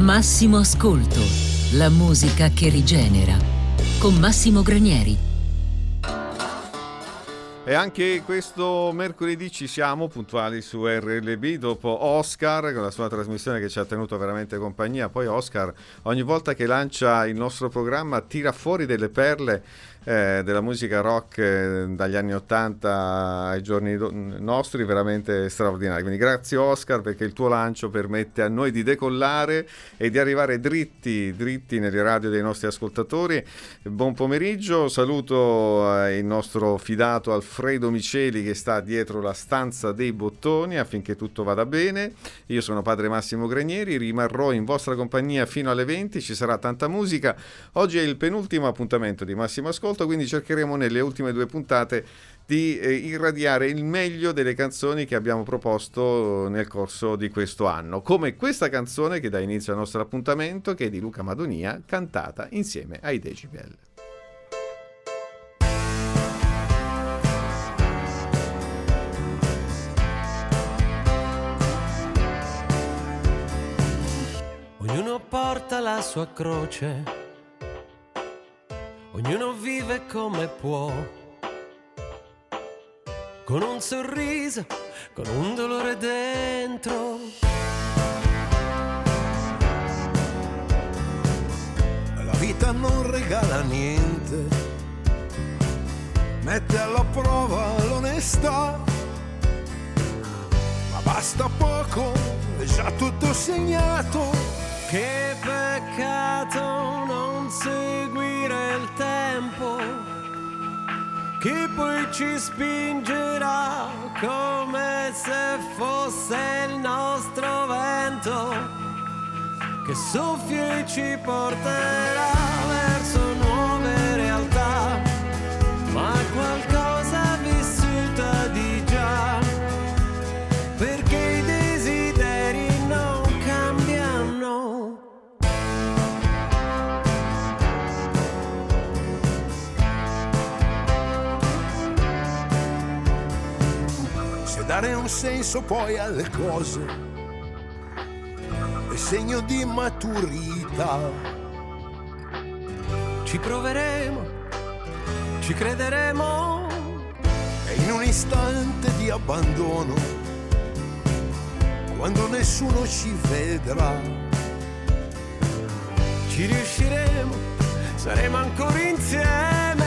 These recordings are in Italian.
Massimo Ascolto, la musica che rigenera. Con Massimo Granieri. E anche questo mercoledì ci siamo puntuali su RLB dopo Oscar con la sua trasmissione che ci ha tenuto veramente compagnia. Poi Oscar ogni volta che lancia il nostro programma tira fuori delle perle eh, della musica rock eh, dagli anni 80 ai giorni do- nostri veramente straordinario. Quindi grazie Oscar perché il tuo lancio permette a noi di decollare e di arrivare dritti, dritti nelle radio dei nostri ascoltatori. Buon pomeriggio, saluto eh, il nostro fidato Alfredo Miceli che sta dietro la stanza dei bottoni affinché tutto vada bene. Io sono padre Massimo Granieri, rimarrò in vostra compagnia fino alle 20, ci sarà tanta musica. Oggi è il penultimo appuntamento di Massimo Ascolto ascolto, quindi cercheremo nelle ultime due puntate di eh, irradiare il meglio delle canzoni che abbiamo proposto nel corso di questo anno, come questa canzone che dà inizio al nostro appuntamento, che è di Luca Madonia, cantata insieme ai Decibel. Ognuno porta la sua croce Ognuno vive come può, con un sorriso, con un dolore dentro. La vita non regala niente, mette alla prova l'onestà, ma basta poco, è già tutto segnato. Che peccato non seguire il tempo che poi ci spingerà come se fosse il nostro vento che soffia e ci porterà dare un senso poi alle cose è segno di maturità. Ci proveremo, ci crederemo. E in un istante di abbandono, quando nessuno ci vedrà, ci riusciremo, saremo ancora insieme.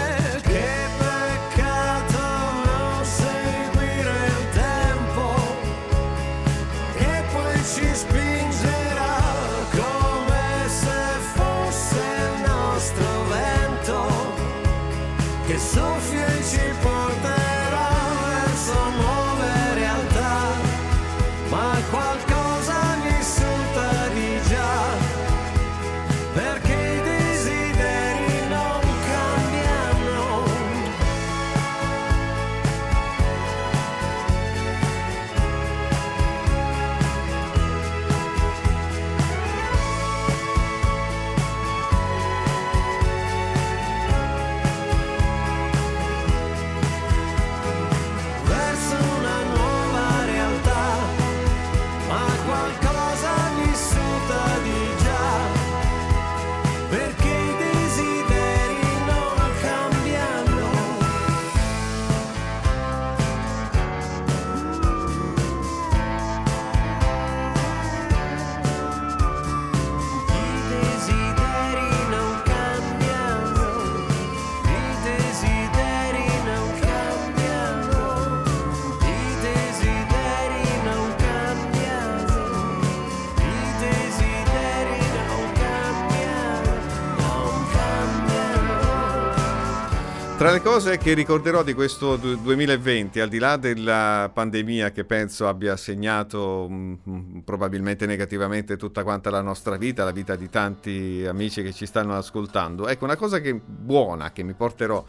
Tra le cose che ricorderò di questo 2020, al di là della pandemia che penso abbia segnato mh, mm, probabilmente negativamente tutta quanta la nostra vita, la vita di tanti amici che ci stanno ascoltando, ecco una cosa che, buona che mi porterò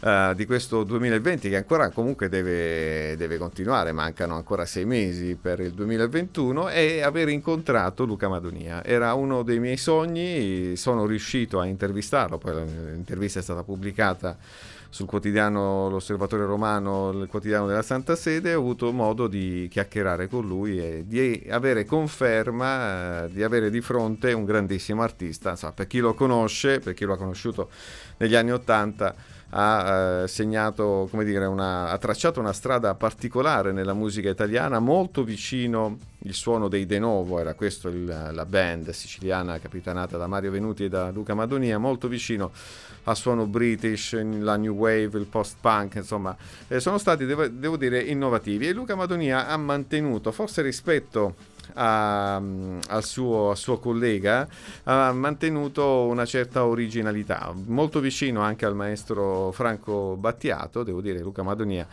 Uh, di questo 2020 che ancora comunque deve, deve, continuare, mancano ancora sei mesi per il 2021 e aver incontrato Luca Madonia. Era uno dei miei sogni, sono riuscito a intervistarlo, poi l'intervista è stata pubblicata sul quotidiano L'Osservatore Romano, il quotidiano della Santa Sede, ho avuto modo di chiacchierare con lui e di avere conferma eh, di avere di fronte un grandissimo artista. Insomma, per chi lo conosce, per chi lo ha conosciuto negli anni Ottanta, ha eh, segnato, dire, una, ha tracciato una strada particolare nella musica italiana, molto vicino il suono dei De Novo, era questo il, la band siciliana capitanata da Mario Venuti e da Luca Madonia, molto vicino al suono british, la new wave, il post-punk, insomma, eh, sono stati, devo, devo dire, innovativi. E Luca Madonia ha mantenuto, forse rispetto a, al, suo, al, suo, collega ha mantenuto una certa originalità, molto vicino anche al maestro Franco Battiato, devo dire Luca Madonia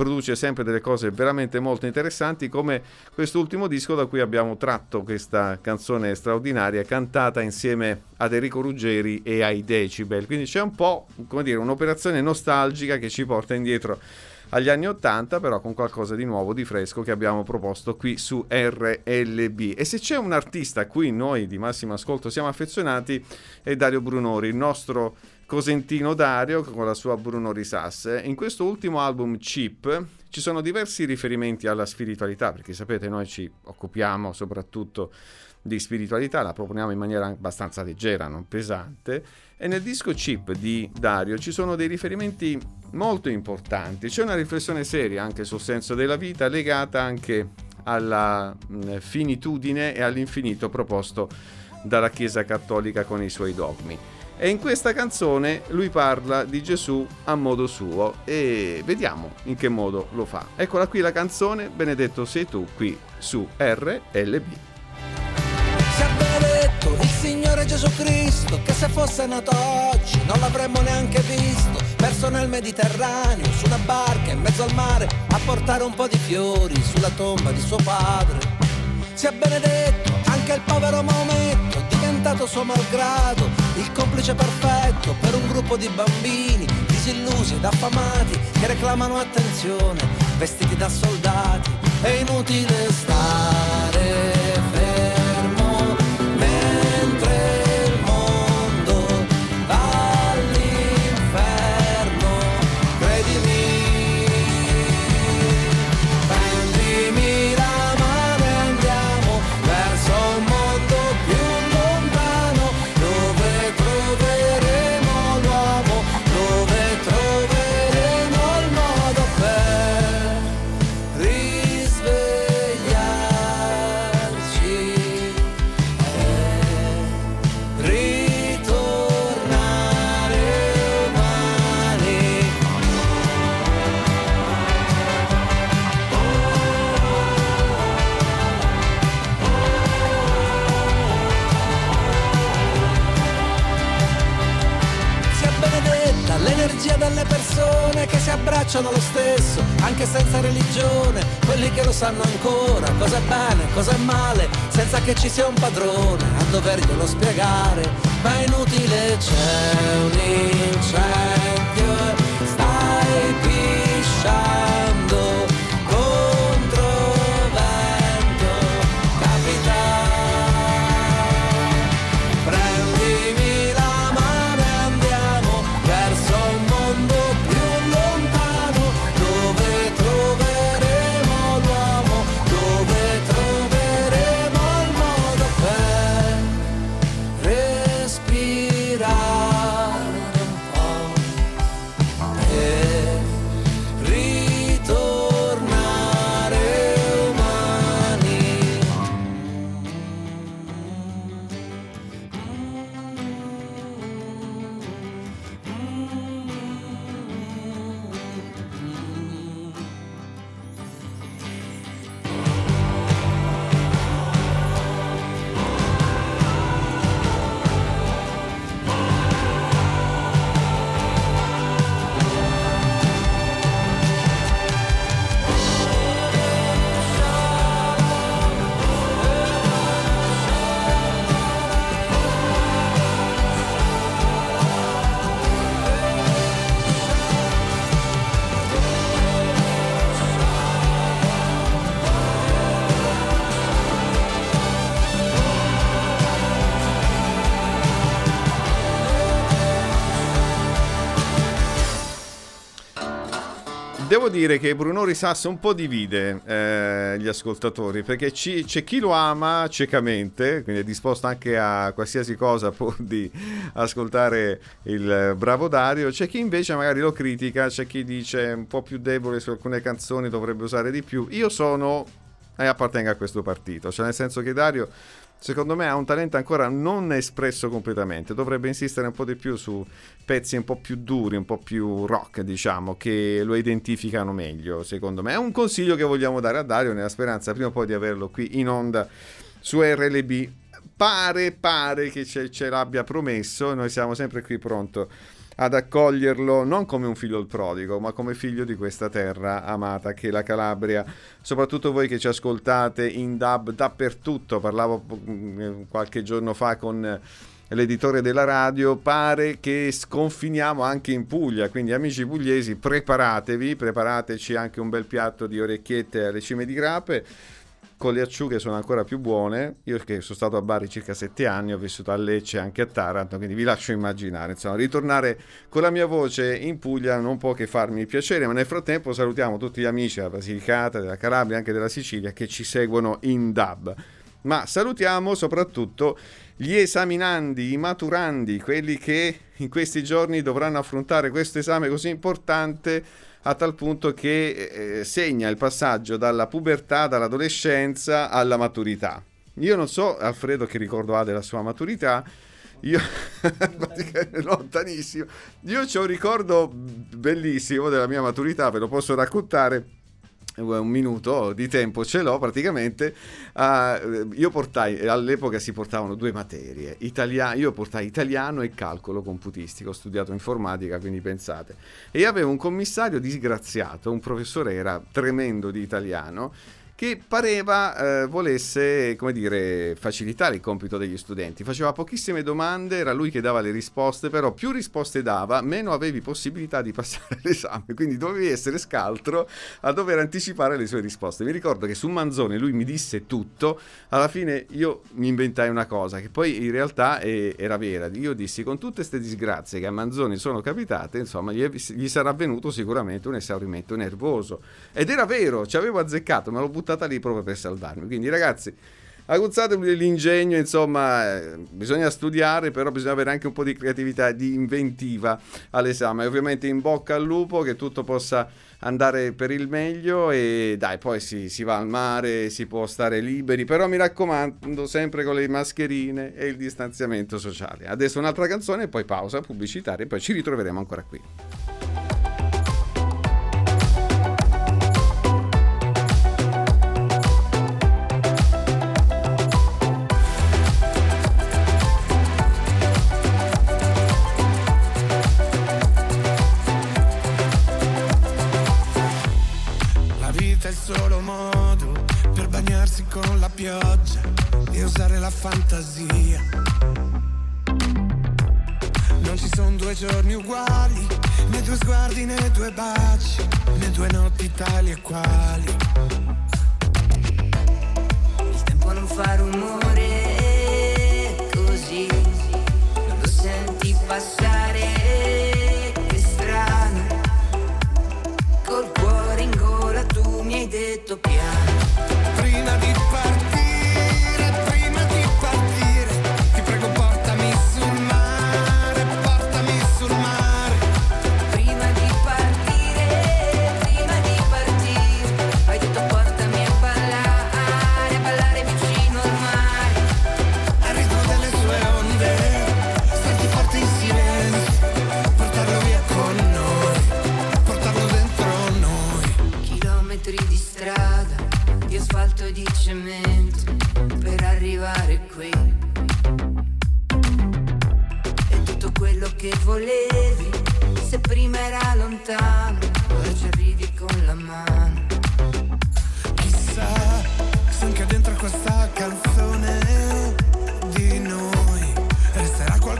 produce sempre delle cose veramente molto interessanti come quest'ultimo disco da cui abbiamo tratto questa canzone straordinaria cantata insieme ad Enrico Ruggeri e ai Decibel. Quindi c'è un po' come dire un'operazione nostalgica che ci porta indietro agli anni 80, però con qualcosa di nuovo, di fresco che abbiamo proposto qui su RLB. E se c'è un artista a cui noi di massimo ascolto siamo affezionati è Dario Brunori, il nostro cosentino Dario con la sua Bruno Risasse. In questo ultimo album Chip ci sono diversi riferimenti alla spiritualità, perché sapete noi ci occupiamo soprattutto di spiritualità, la proponiamo in maniera abbastanza leggera, non pesante, e nel disco Chip di Dario ci sono dei riferimenti molto importanti, c'è una riflessione seria anche sul senso della vita legata anche alla mm, finitudine e all'infinito proposto dalla Chiesa Cattolica con i suoi dogmi. E in questa canzone lui parla di Gesù a modo suo e vediamo in che modo lo fa. Eccola qui la canzone, benedetto sei tu qui su RLB Gesù Cristo che se fosse nato oggi non l'avremmo neanche visto. Perso nel Mediterraneo su una barca in mezzo al mare a portare un po' di fiori sulla tomba di suo padre. Sia benedetto anche il povero Maometto diventato suo malgrado il complice perfetto per un gruppo di bambini disillusi ed affamati che reclamano attenzione vestiti da soldati è inutile stare abbracciano lo stesso, anche senza religione, quelli che lo sanno ancora, cosa è bene, cosa è male, senza che ci sia un padrone a doverglielo spiegare, ma è inutile, c'è un incendio, dire che Bruno Risassa un po' divide eh, gli ascoltatori perché ci, c'è chi lo ama ciecamente, quindi è disposto anche a qualsiasi cosa pur di ascoltare il bravo Dario, c'è chi invece magari lo critica, c'è chi dice un po' più debole su alcune canzoni, dovrebbe usare di più. Io sono e appartengo a questo partito, cioè nel senso che Dario secondo me ha un talento ancora non espresso completamente, dovrebbe insistere un po' di più su pezzi un po' più duri, un po' più rock, diciamo, che lo identificano meglio, secondo me. È un consiglio che vogliamo dare a Dario nella speranza prima o poi di averlo qui in onda su RLB. Pare, pare che ce, ce l'abbia promesso, noi siamo sempre qui pronto ad accoglierlo non come un figlio il prodigo, ma come figlio di questa terra amata che è la Calabria. Soprattutto voi che ci ascoltate in dub dappertutto, parlavo mm, qualche giorno fa con l'editore della radio, pare che sconfiniamo anche in Puglia, quindi amici pugliesi preparatevi, preparateci anche un bel piatto di orecchiette alle cime di grape con le acciughe sono ancora più buone. Io che sono stato a Bari circa sette anni, ho vissuto a Lecce e anche a Taranto, quindi vi lascio immaginare. Insomma, ritornare con la mia voce in Puglia non può che farmi piacere, ma nel frattempo salutiamo tutti gli amici della Basilicata, della Calabria anche della Sicilia che ci seguono in DAB. Ma salutiamo soprattutto gli esaminandi, i maturandi, quelli che in questi giorni dovranno affrontare questo esame così importante a tal punto che eh, segna il passaggio dalla pubertà, dall'adolescenza alla maturità. Io non so, Alfredo, che ricordo ha della sua maturità. Io, lontanissimo. Io ho un ricordo bellissimo della mia maturità, ve lo posso raccontare un minuto di tempo ce l'ho praticamente. Uh, io portai all'epoca si portavano due materie Italia, io portai italiano e calcolo computistico ho studiato informatica quindi pensate. E avevo un commissario disgraziato un professore era tremendo di italiano che pareva eh, volesse, come dire, facilitare il compito degli studenti. Faceva pochissime domande, era lui che dava le risposte, però più risposte dava, meno avevi possibilità di passare l'esame, quindi dovevi essere scaltro a dover anticipare le sue risposte. Mi ricordo che su Manzoni lui mi disse tutto, alla fine io mi inventai una cosa che poi in realtà è, era vera. Io dissi con tutte queste disgrazie che a Manzoni sono capitate, insomma, gli, gli sarà venuto sicuramente un esaurimento nervoso. Ed era vero, ci avevo azzeccato, me l'ho buttato buttata lì proprio per salvarmi. Quindi ragazzi, aguzzatevi l'ingegno, insomma, eh, bisogna studiare, però bisogna avere anche un po' di creatività, di inventiva all'esame. Ovviamente in bocca al lupo, che tutto possa andare per il meglio e dai, poi si, si va al mare, si può stare liberi, però mi raccomando sempre con le mascherine e il distanziamento sociale. Adesso un'altra canzone e poi pausa pubblicitaria e poi ci ritroveremo ancora qui.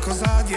Di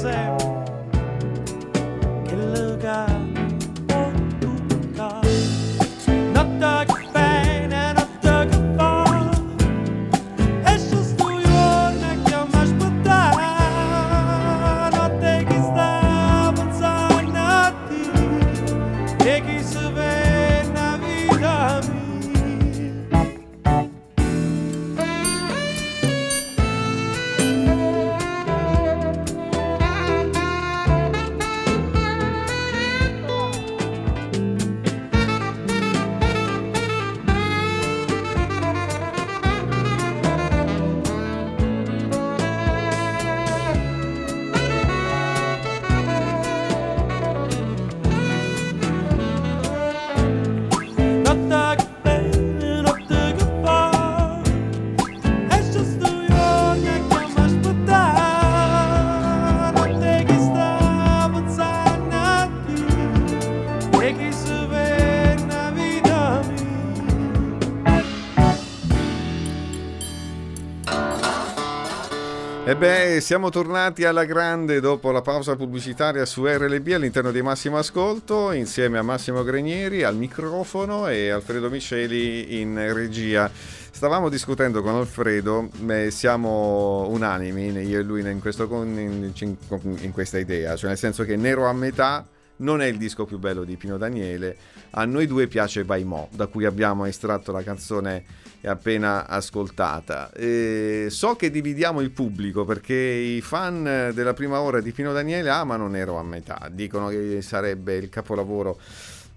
Chi Siamo tornati alla grande dopo la pausa pubblicitaria su RLB all'interno di Massimo Ascolto, insieme a Massimo Grenieri al microfono e Alfredo Miceli in regia. Stavamo discutendo con Alfredo, siamo unanimi, io e lui, in, questo, in, in questa idea, cioè nel senso che Nero a metà non è il disco più bello di Pino Daniele, a noi due piace By Mo, da cui abbiamo estratto la canzone appena ascoltata. E so che dividiamo il pubblico perché i fan della prima ora di Pino Daniele amano Nero a metà, dicono che sarebbe il capolavoro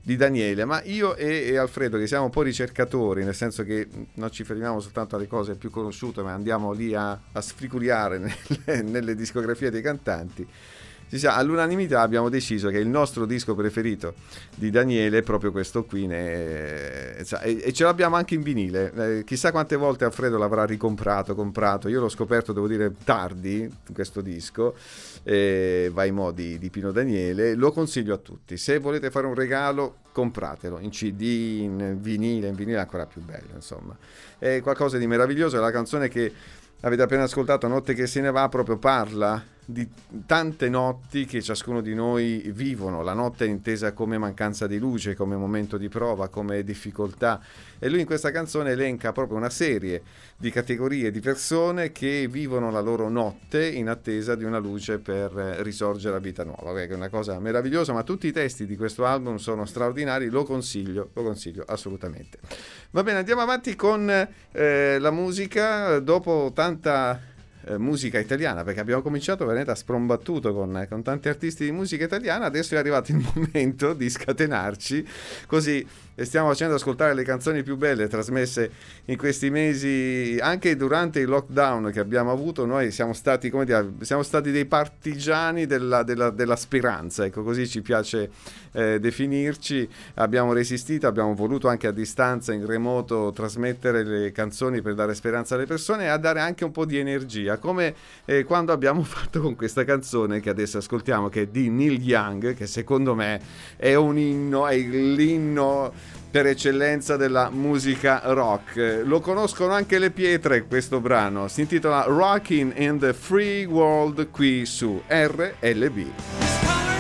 di Daniele, ma io e, Alfredo che siamo un po' ricercatori, nel senso che non ci fermiamo soltanto alle cose più conosciute, ma andiamo lì a, a sfricuriare nelle, nelle discografie dei cantanti, all'unanimità abbiamo deciso che il nostro disco preferito di Daniele è proprio questo qui ne, e, e, ce l'abbiamo anche in vinile. Eh, chissà quante volte Alfredo l'avrà ricomprato comprato. Io l'ho scoperto devo dire tardi questo disco eh, vai modi di Pino Daniele. Lo consiglio a tutti. Se volete fare un regalo compratelo in cd in vinile in vinile è ancora più bello insomma. È qualcosa di meraviglioso è la canzone che avete appena ascoltato Notte che se ne va proprio parla di tante notti che ciascuno di noi vivono. La notte è intesa come mancanza di luce, come momento di prova, come difficoltà. E lui in questa canzone elenca proprio una serie di categorie di persone che vivono la loro notte in attesa di una luce per eh, risorgere a vita nuova. Che è una cosa meravigliosa, ma tutti i testi di questo album sono straordinari, lo consiglio, lo consiglio assolutamente. Va bene, andiamo avanti con eh, la musica. Dopo tanta eh, musica italiana, perché abbiamo cominciato veramente a sprombattuto con, con, tanti artisti di musica italiana, adesso è arrivato il momento di scatenarci, così stiamo facendo ascoltare le canzoni più belle trasmesse in questi mesi, anche durante il lockdown che abbiamo avuto, noi siamo stati, come dire, siamo stati dei partigiani della, della, della speranza, ecco così ci piace eh, definirci, abbiamo resistito, abbiamo voluto anche a distanza, in remoto, trasmettere le canzoni per dare speranza alle persone e a dare anche un po' di energia, come eh, quando abbiamo fatto con questa canzone che adesso ascoltiamo, che è di Neil Young, che secondo me è un inno, è l'inno per eccellenza della musica rock. Lo conoscono anche le pietre questo brano, si intitola Rockin' in the Free World qui su RLB.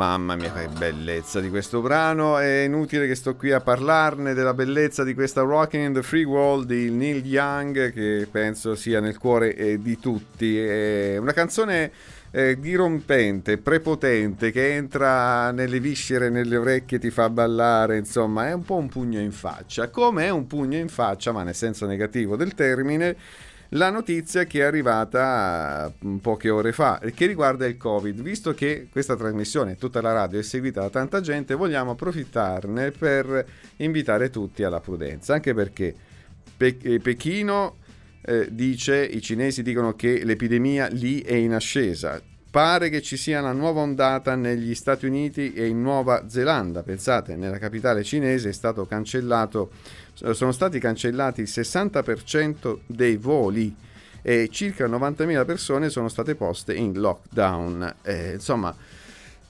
Mamma mia, che bellezza di questo brano. È inutile che sto qui a parlarne della bellezza di questa Rocking in the Free World di Neil Young, che penso sia nel cuore eh, di tutti. È una canzone eh, dirompente, prepotente, che entra nelle viscere, nelle orecchie, ti fa ballare. Insomma, è un po' un pugno in faccia. Come è un pugno in faccia, ma nel senso negativo del termine la notizia che è arrivata mm, poche ore fa che riguarda il Covid. Visto che questa trasmissione, tutta la radio, è seguita da tanta gente, vogliamo approfittarne per invitare tutti alla prudenza, anche perché Pe- eh, Pechino eh, dice, i cinesi dicono che l'epidemia lì è in ascesa. Pare che ci sia una nuova ondata negli Stati Uniti e in Nuova Zelanda. Pensate, nella capitale cinese è stato cancellato eh, sono stati cancellati il 60% dei voli e circa 90.000 persone sono state poste in lockdown. Eh, insomma,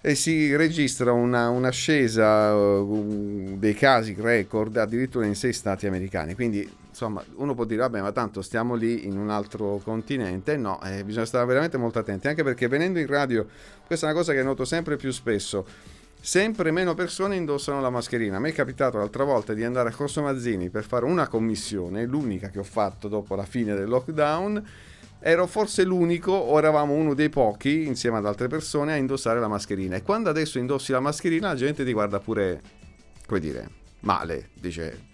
e si registra una, un'ascesa uh, dei casi record addirittura in sei stati americani. Quindi, insomma, uno può dire, vabbè, ma tanto stiamo lì in un altro continente. No, eh, bisogna stare veramente molto attenti, anche perché venendo in radio, questa è una cosa che noto sempre più spesso sempre meno persone indossano la mascherina. A me è capitato l'altra volta di andare a Corso Mazzini per fare una commissione, l'unica che ho fatto dopo la fine del lockdown. Ero forse l'unico, o eravamo uno dei pochi, insieme ad altre persone, a indossare la mascherina. E quando adesso indossi la mascherina, la gente ti guarda pure, come dire, male. Dice,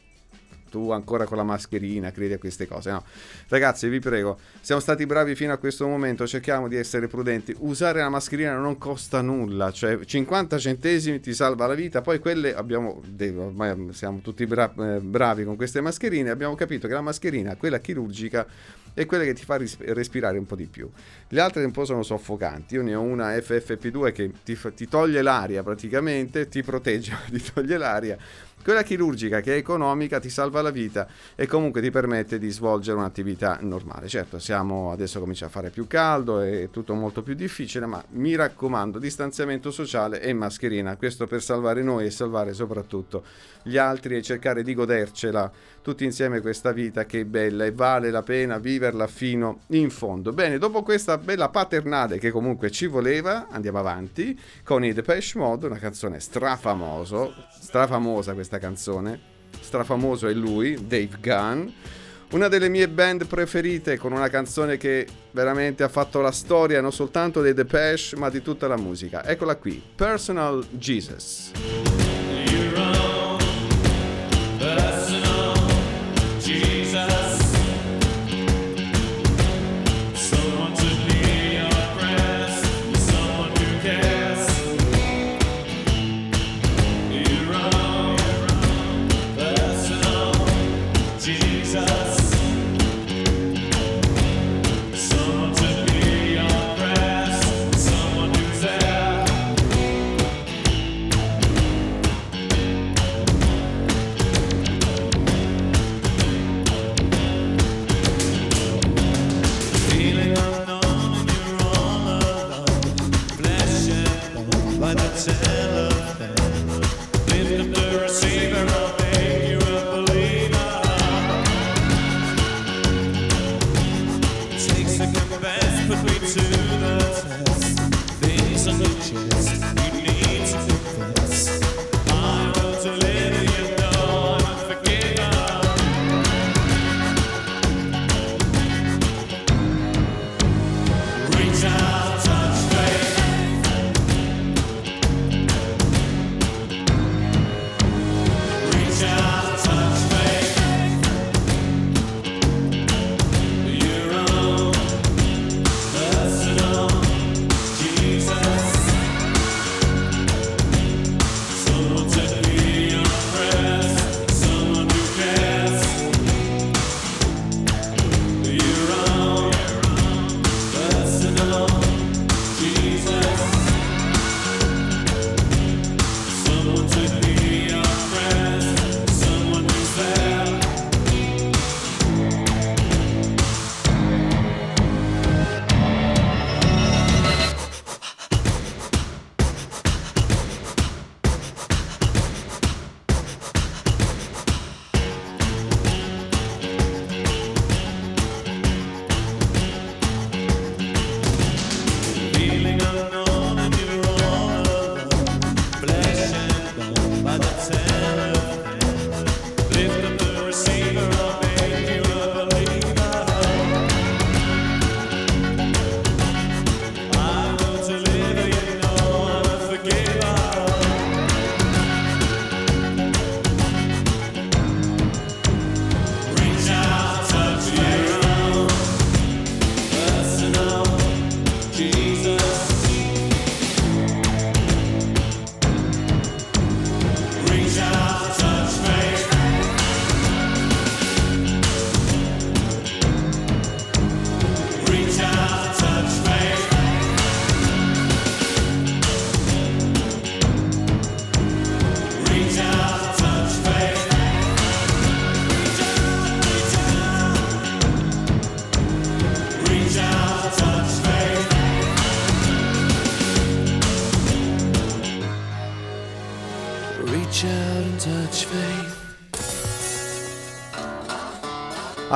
tu ancora con la mascherina credi a queste cose. No, ragazzi, vi prego, siamo stati bravi fino a questo momento, cerchiamo di essere prudenti. Usare la mascherina non costa nulla, cioè 50 centesimi ti salva la vita. Poi quelle abbiamo, ormai siamo tutti bra- eh, bravi con queste mascherine, abbiamo capito che la mascherina, quella chirurgica, è quella che ti fa ris- respirare un po' di più. Le altre un po' sono soffocanti. Io ne ho una FFP2 che ti, ti toglie l'aria praticamente, ti protegge, ti toglie l'aria quella chirurgica che è economica ti salva la vita e comunque ti permette di svolgere un'attività normale. Certo, siamo adesso comincia a fare più caldo, è tutto molto più difficile, ma mi raccomando, distanziamento sociale e mascherina, questo per salvare noi e salvare soprattutto gli altri e cercare di godercela tutti insieme questa vita che è bella e vale la pena viverla fino in fondo. Bene, dopo questa bella paternale che comunque ci voleva, andiamo avanti con i Depeche Mode, una canzone strafamoso, strafamosa questa canzone, strafamoso è lui, Dave Gunn. Una delle mie band preferite con una canzone che veramente ha fatto la storia non soltanto dei Depeche ma di tutta la musica. Eccola qui, Personal Jesus.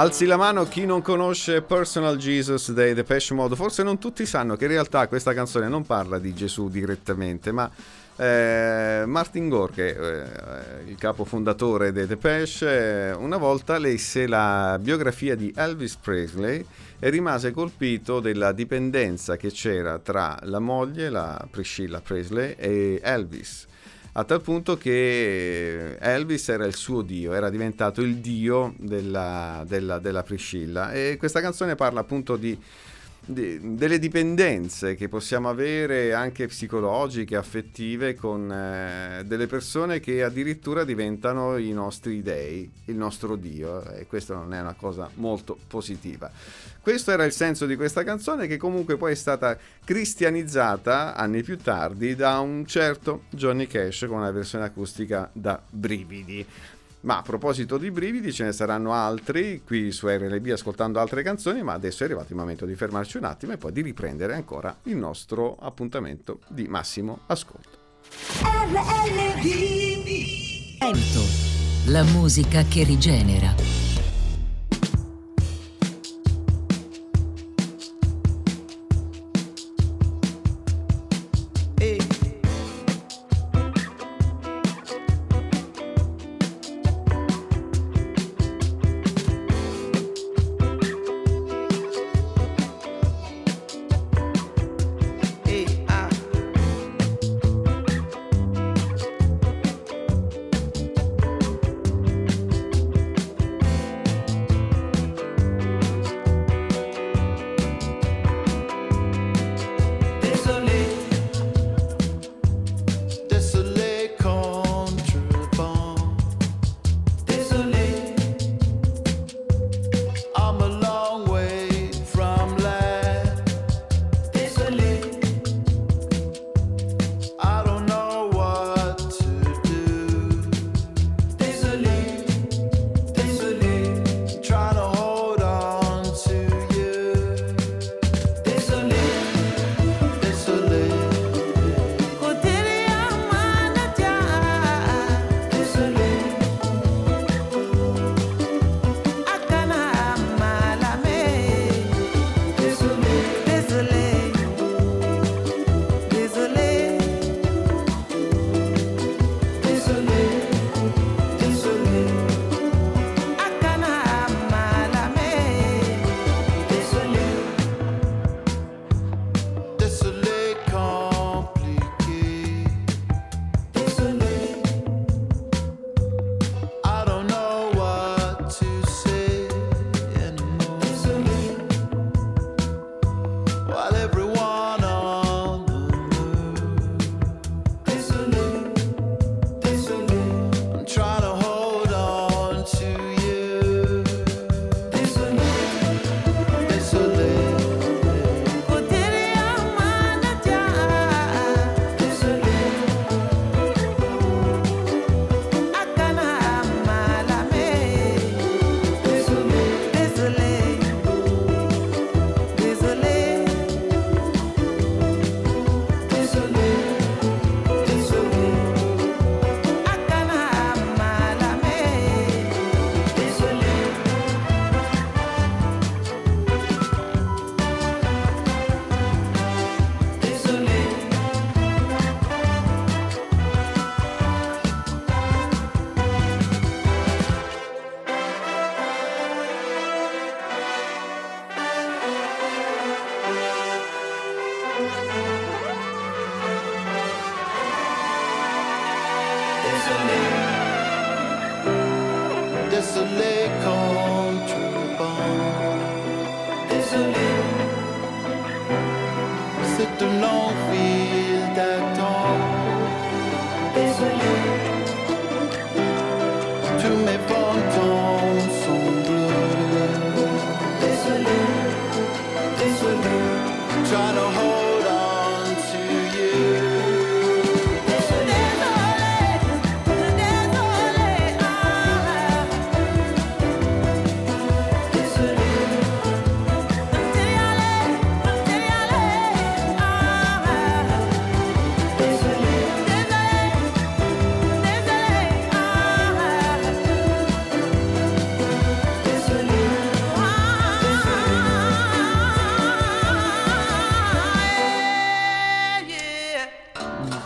Alzi la mano chi non conosce Personal Jesus dei Depeche Mode. Forse non tutti sanno che in realtà questa canzone non parla di Gesù direttamente, ma eh, Martin Gore, che è il capo fondatore dei Depeche, eh, una volta lesse la biografia di Elvis Presley e rimase colpito della dipendenza che c'era tra la moglie, la Priscilla Presley, e Elvis a tal punto che Elvis era il suo dio, era diventato il dio della, della, della Priscilla. E questa canzone parla appunto di, delle dipendenze che possiamo avere anche psicologiche, affettive con eh, delle persone che addirittura diventano i nostri dei, il nostro dio e questa non è una cosa molto positiva. Questo era il senso di questa canzone che comunque poi è stata cristianizzata anni più tardi da un certo Johnny Cash con una versione acustica da brividi. Ma a proposito di brividi ce ne saranno altri qui su RLB ascoltando altre canzoni, ma adesso è arrivato il momento di fermarci un attimo e poi di riprendere ancora il nostro appuntamento di massimo ascolto. Vento, la musica che rigenera.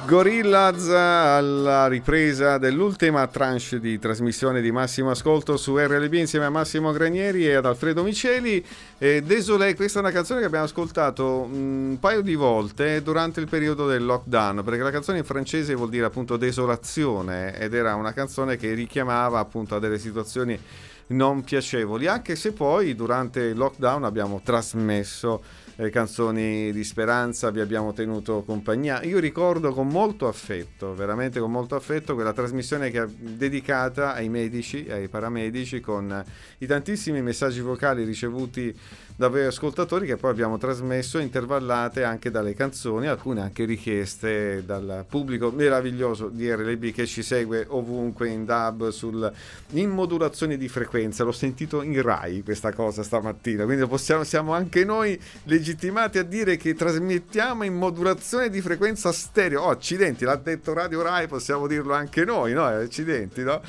Gorillaz alla ripresa dell'ultima tranche di trasmissione di Massimo Ascolto su RLB insieme a Massimo Granieri e ad Alfredo Miceli. Désolé, questa è una canzone che abbiamo ascoltato mm, un paio di volte durante il periodo del lockdown, perché la canzone in francese vuol dire appunto desolazione ed era una canzone che richiamava appunto a delle situazioni non piacevoli, anche se poi durante il lockdown abbiamo trasmesso eh, canzoni di speranza, vi abbiamo tenuto compagnia. Io ricordo con molto affetto, veramente con molto affetto, quella trasmissione che è dedicata ai medici, ai paramedici, con i tantissimi messaggi vocali ricevuti da voi ascoltatori che poi abbiamo trasmesso intervallate anche dalle canzoni, alcune anche richieste dal pubblico meraviglioso di RLB che ci segue ovunque in dub sul, in modulazione di frequenza. L'ho sentito in Rai questa cosa stamattina, quindi possiamo, siamo anche noi legittimati a dire che trasmettiamo in modulazione di frequenza stereo. Oh, accidenti, l'ha detto Radio Rai, possiamo dirlo anche noi, no? Accidenti, no?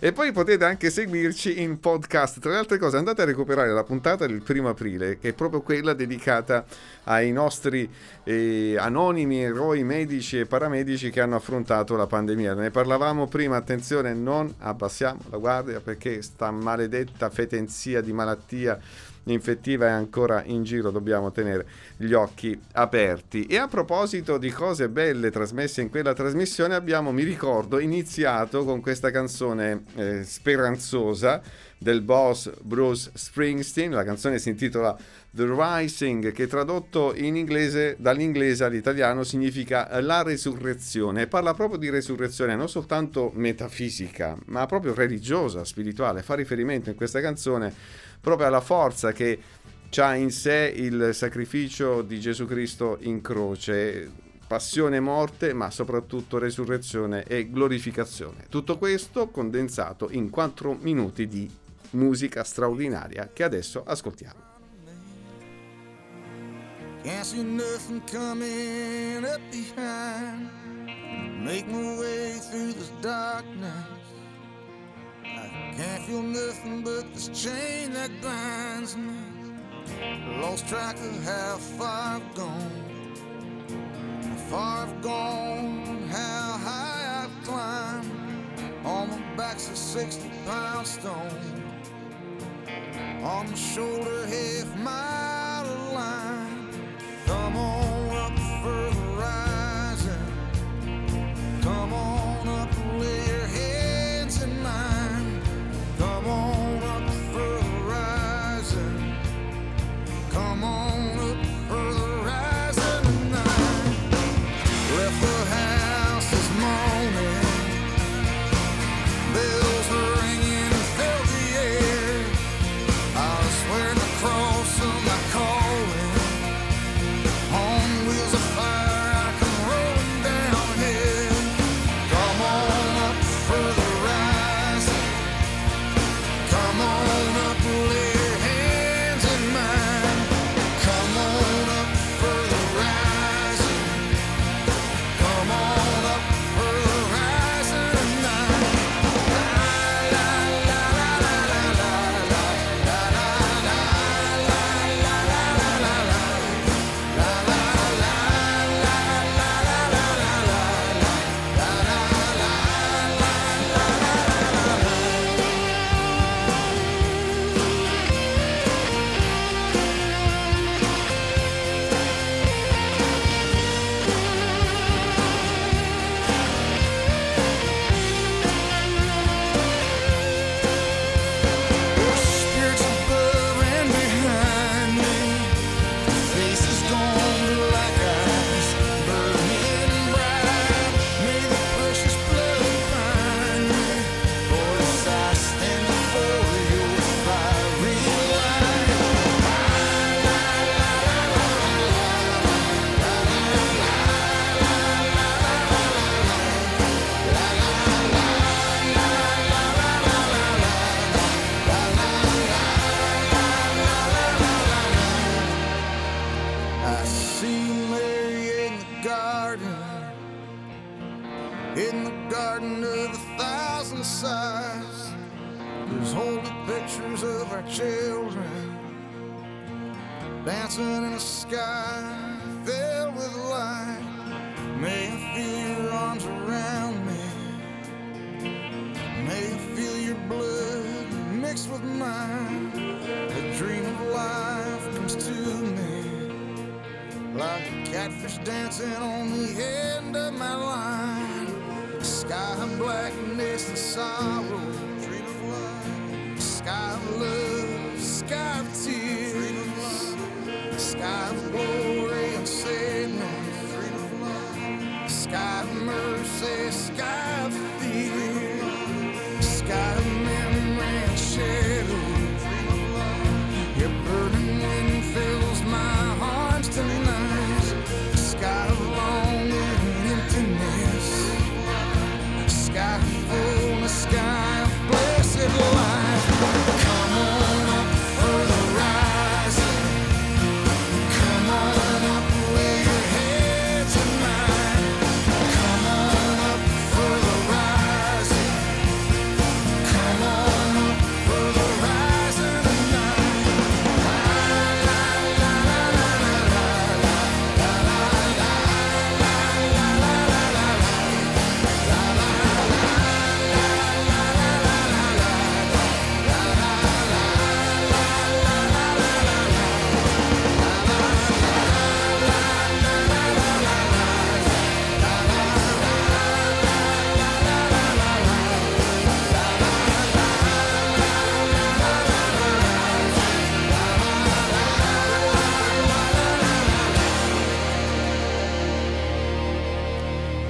E poi potete anche seguirci in podcast. Tra le altre cose, andate a recuperare la puntata del primo aprile, che è proprio quella dedicata ai nostri eh, anonimi eroi medici e paramedici che hanno affrontato la pandemia. Ne parlavamo prima, attenzione, non abbassiamo la guardia perché sta maledetta fetenzia di malattia infettiva è ancora in giro, dobbiamo tenere gli occhi aperti. E a proposito di cose belle trasmesse in quella trasmissione, abbiamo, mi ricordo, iniziato con questa canzone eh, speranzosa del boss Bruce Springsteen, la canzone si intitola The Rising, che tradotto in inglese, dall'inglese all'italiano significa la resurrezione parla proprio di resurrezione non soltanto metafisica, ma proprio religiosa, spirituale. Fa riferimento in questa canzone proprio alla forza che ha in sé il sacrificio di Gesù Cristo in croce, passione e morte, ma soprattutto resurrezione e glorificazione. Tutto questo condensato in 4 minuti di musica straordinaria che adesso ascoltiamo. Can't see nothing coming up behind. Make my way through this darkness. I can't feel nothing but this chain that binds me. Lost track of how far I've gone. How far I've gone, how high I've climbed. On my back's a 60 pound stone. On my shoulder, half mile line. Come on up for in the garden of a thousand sighs. There's holy pictures of our children dancing in a sky filled with light. May I feel your arms around me. May I feel your blood mixed with mine. A dream of life comes to me like a catfish dancing on the end of my line. Sky blackness and sorrow. Dream of love. Sky of love. Sky of tears. Sky of glory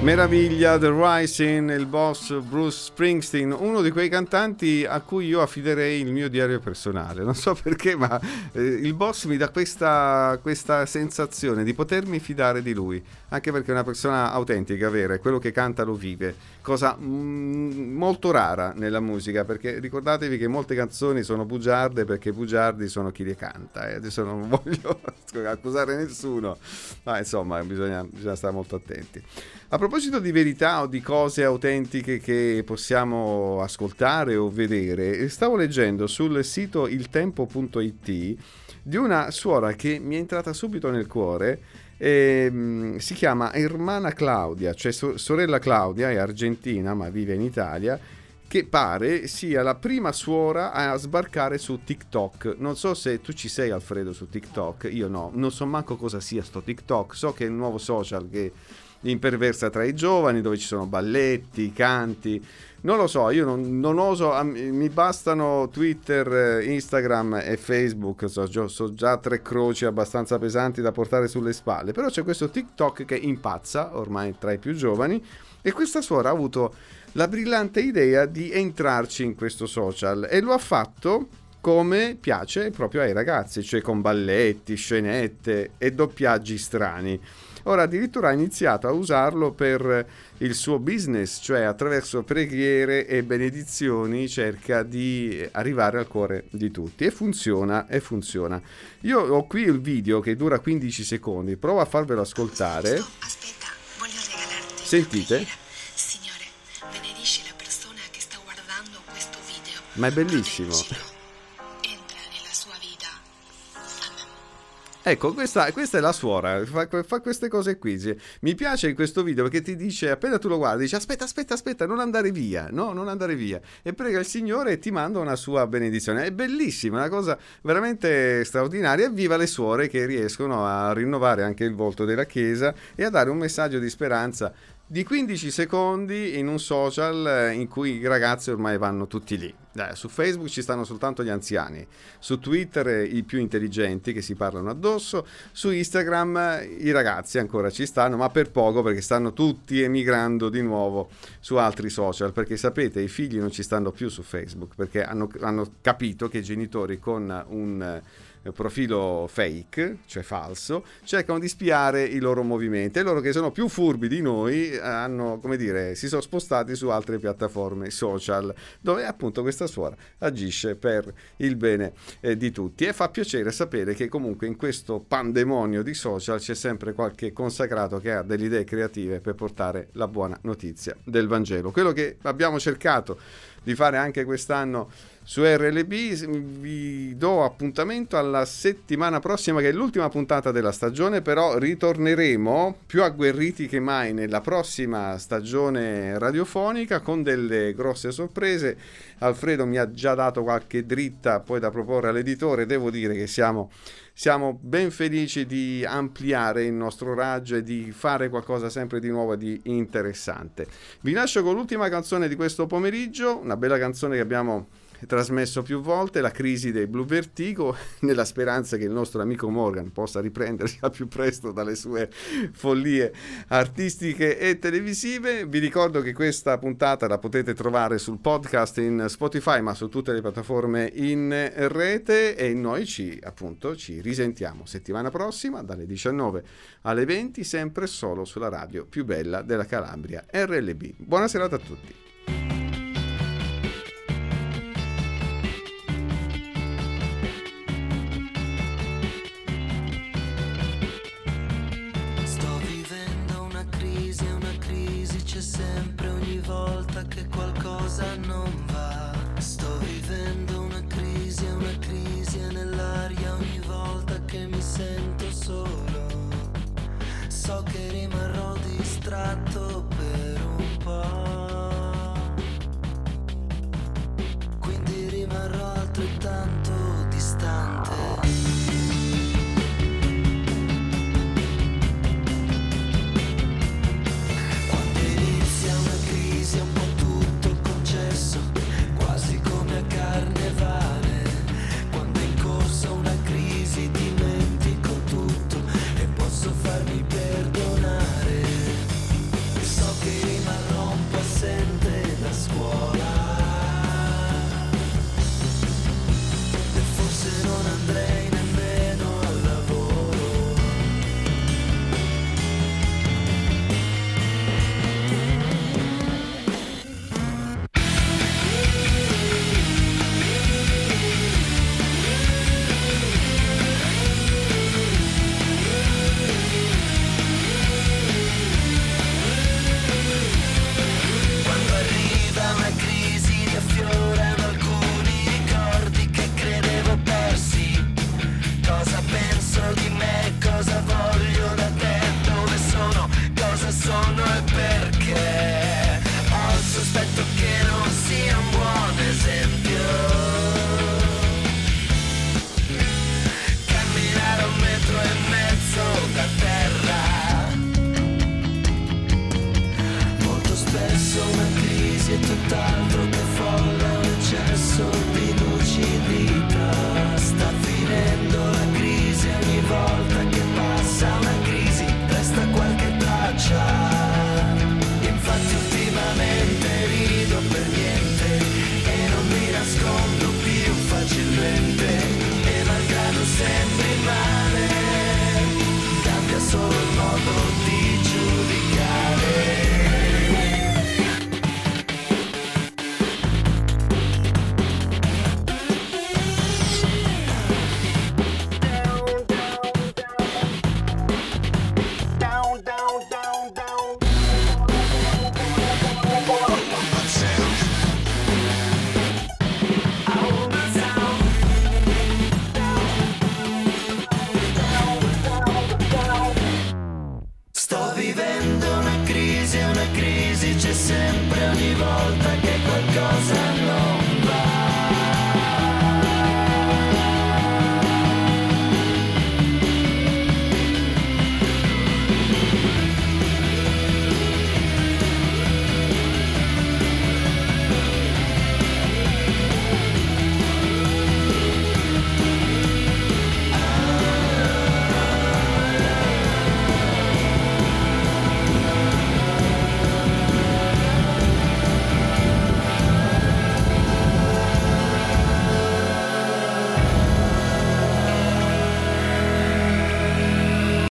Meraviglia, The Rising, il boss Bruce Springsteen, uno di quei cantanti a cui io affiderei il mio diario personale. Non so perché, ma eh, il boss mi dà questa, questa sensazione di potermi fidare di lui, anche perché è una persona autentica, vera, e quello che canta lo vive, cosa mm, molto rara nella musica, perché ricordatevi che molte canzoni sono bugiarde perché bugiardi sono chi le canta, e adesso non voglio accusare nessuno, ma insomma bisogna, bisogna stare molto attenti. A proposito di verità o di cose autentiche che possiamo ascoltare o vedere, stavo leggendo sul sito iltempo.it di una suora che mi è entrata subito nel cuore. ehm, si chiama Hermana Claudia, cioè so- sorella Claudia, è argentina ma vive in Italia, che pare sia la prima suora a sbarcare su TikTok. Non so se tu ci sei Alfredo su TikTok, io no, non so manco cosa sia sto TikTok, so che è il nuovo social che imperversa tra i giovani dove ci sono balletti, canti. Non lo so, io non, non oso, mi bastano Twitter, eh, Instagram e Facebook, so, so già tre croci abbastanza pesanti da portare sulle spalle, però c'è questo TikTok che impazza ormai tra i più giovani e questa suora ha avuto la brillante idea di entrarci in questo social e lo ha fatto come piace proprio ai ragazzi, cioè con balletti, scenette e doppiaggi strani. Ora addirittura ha iniziato a usarlo per il suo business, cioè attraverso preghiere e benedizioni cerca di arrivare al cuore di tutti e funziona e funziona. Io ho qui il video che dura 15 secondi, provo a farvelo ascoltare. Aspetta, voglio regalarti. Sentite? Signore, benedici la persona che sta guardando questo video. Ma è bellissimo. Ecco, questa, questa è la suora, fa, fa queste cose qui. Mi piace questo video perché ti dice, appena tu lo guardi, dice aspetta, aspetta, aspetta, non andare via, no, non andare via. E prega il Signore e ti manda una sua benedizione. È bellissima, una cosa veramente straordinaria. Viva le suore che riescono a rinnovare anche il volto della Chiesa e a dare un messaggio di speranza di 15 secondi in un social eh, in cui i ragazzi ormai vanno tutti lì. Eh, su Facebook ci stanno soltanto gli anziani, su Twitter eh, i più intelligenti che si parlano addosso, su Instagram eh, i ragazzi ancora ci stanno, ma per poco perché stanno tutti emigrando di nuovo su altri social, perché sapete i figli non ci stanno più su Facebook, perché hanno, hanno capito che i genitori con un... eh, profilo fake, cioè falso, cercano di spiare i loro movimenti e loro che sono più furbi di noi eh, hanno, come dire, si sono spostati su altre piattaforme social dove appunto questa suora agisce per il bene eh, di tutti e fa piacere sapere che comunque in questo pandemonio di social c'è sempre qualche consacrato che ha delle idee creative per portare la buona notizia del Vangelo. Quello che abbiamo cercato di fare anche quest'anno su RLB. Vi do appuntamento alla settimana prossima, che è l'ultima puntata della stagione, però ritorneremo più agguerriti che mai nella prossima stagione radiofonica con delle grosse sorprese. Alfredo mi ha già dato qualche dritta poi da proporre all'editore, devo dire che siamo siamo ben felici di ampliare il nostro raggio e di fare qualcosa sempre di nuovo e di interessante. Vi lascio con l'ultima canzone di questo pomeriggio, una bella canzone che abbiamo trasmesso più volte, La crisi dei Blue Vertigo, nella speranza che il nostro amico Morgan possa riprendersi al più presto dalle sue follie artistiche e televisive. Vi ricordo che questa puntata la potete trovare sul podcast in Spotify, ma su tutte le piattaforme in rete e noi ci appunto ci risentiamo settimana prossima dalle 19 alle 20 sempre solo sulla radio più bella della Calabria, RLB. Buona serata a tutti. rimarrò distratto.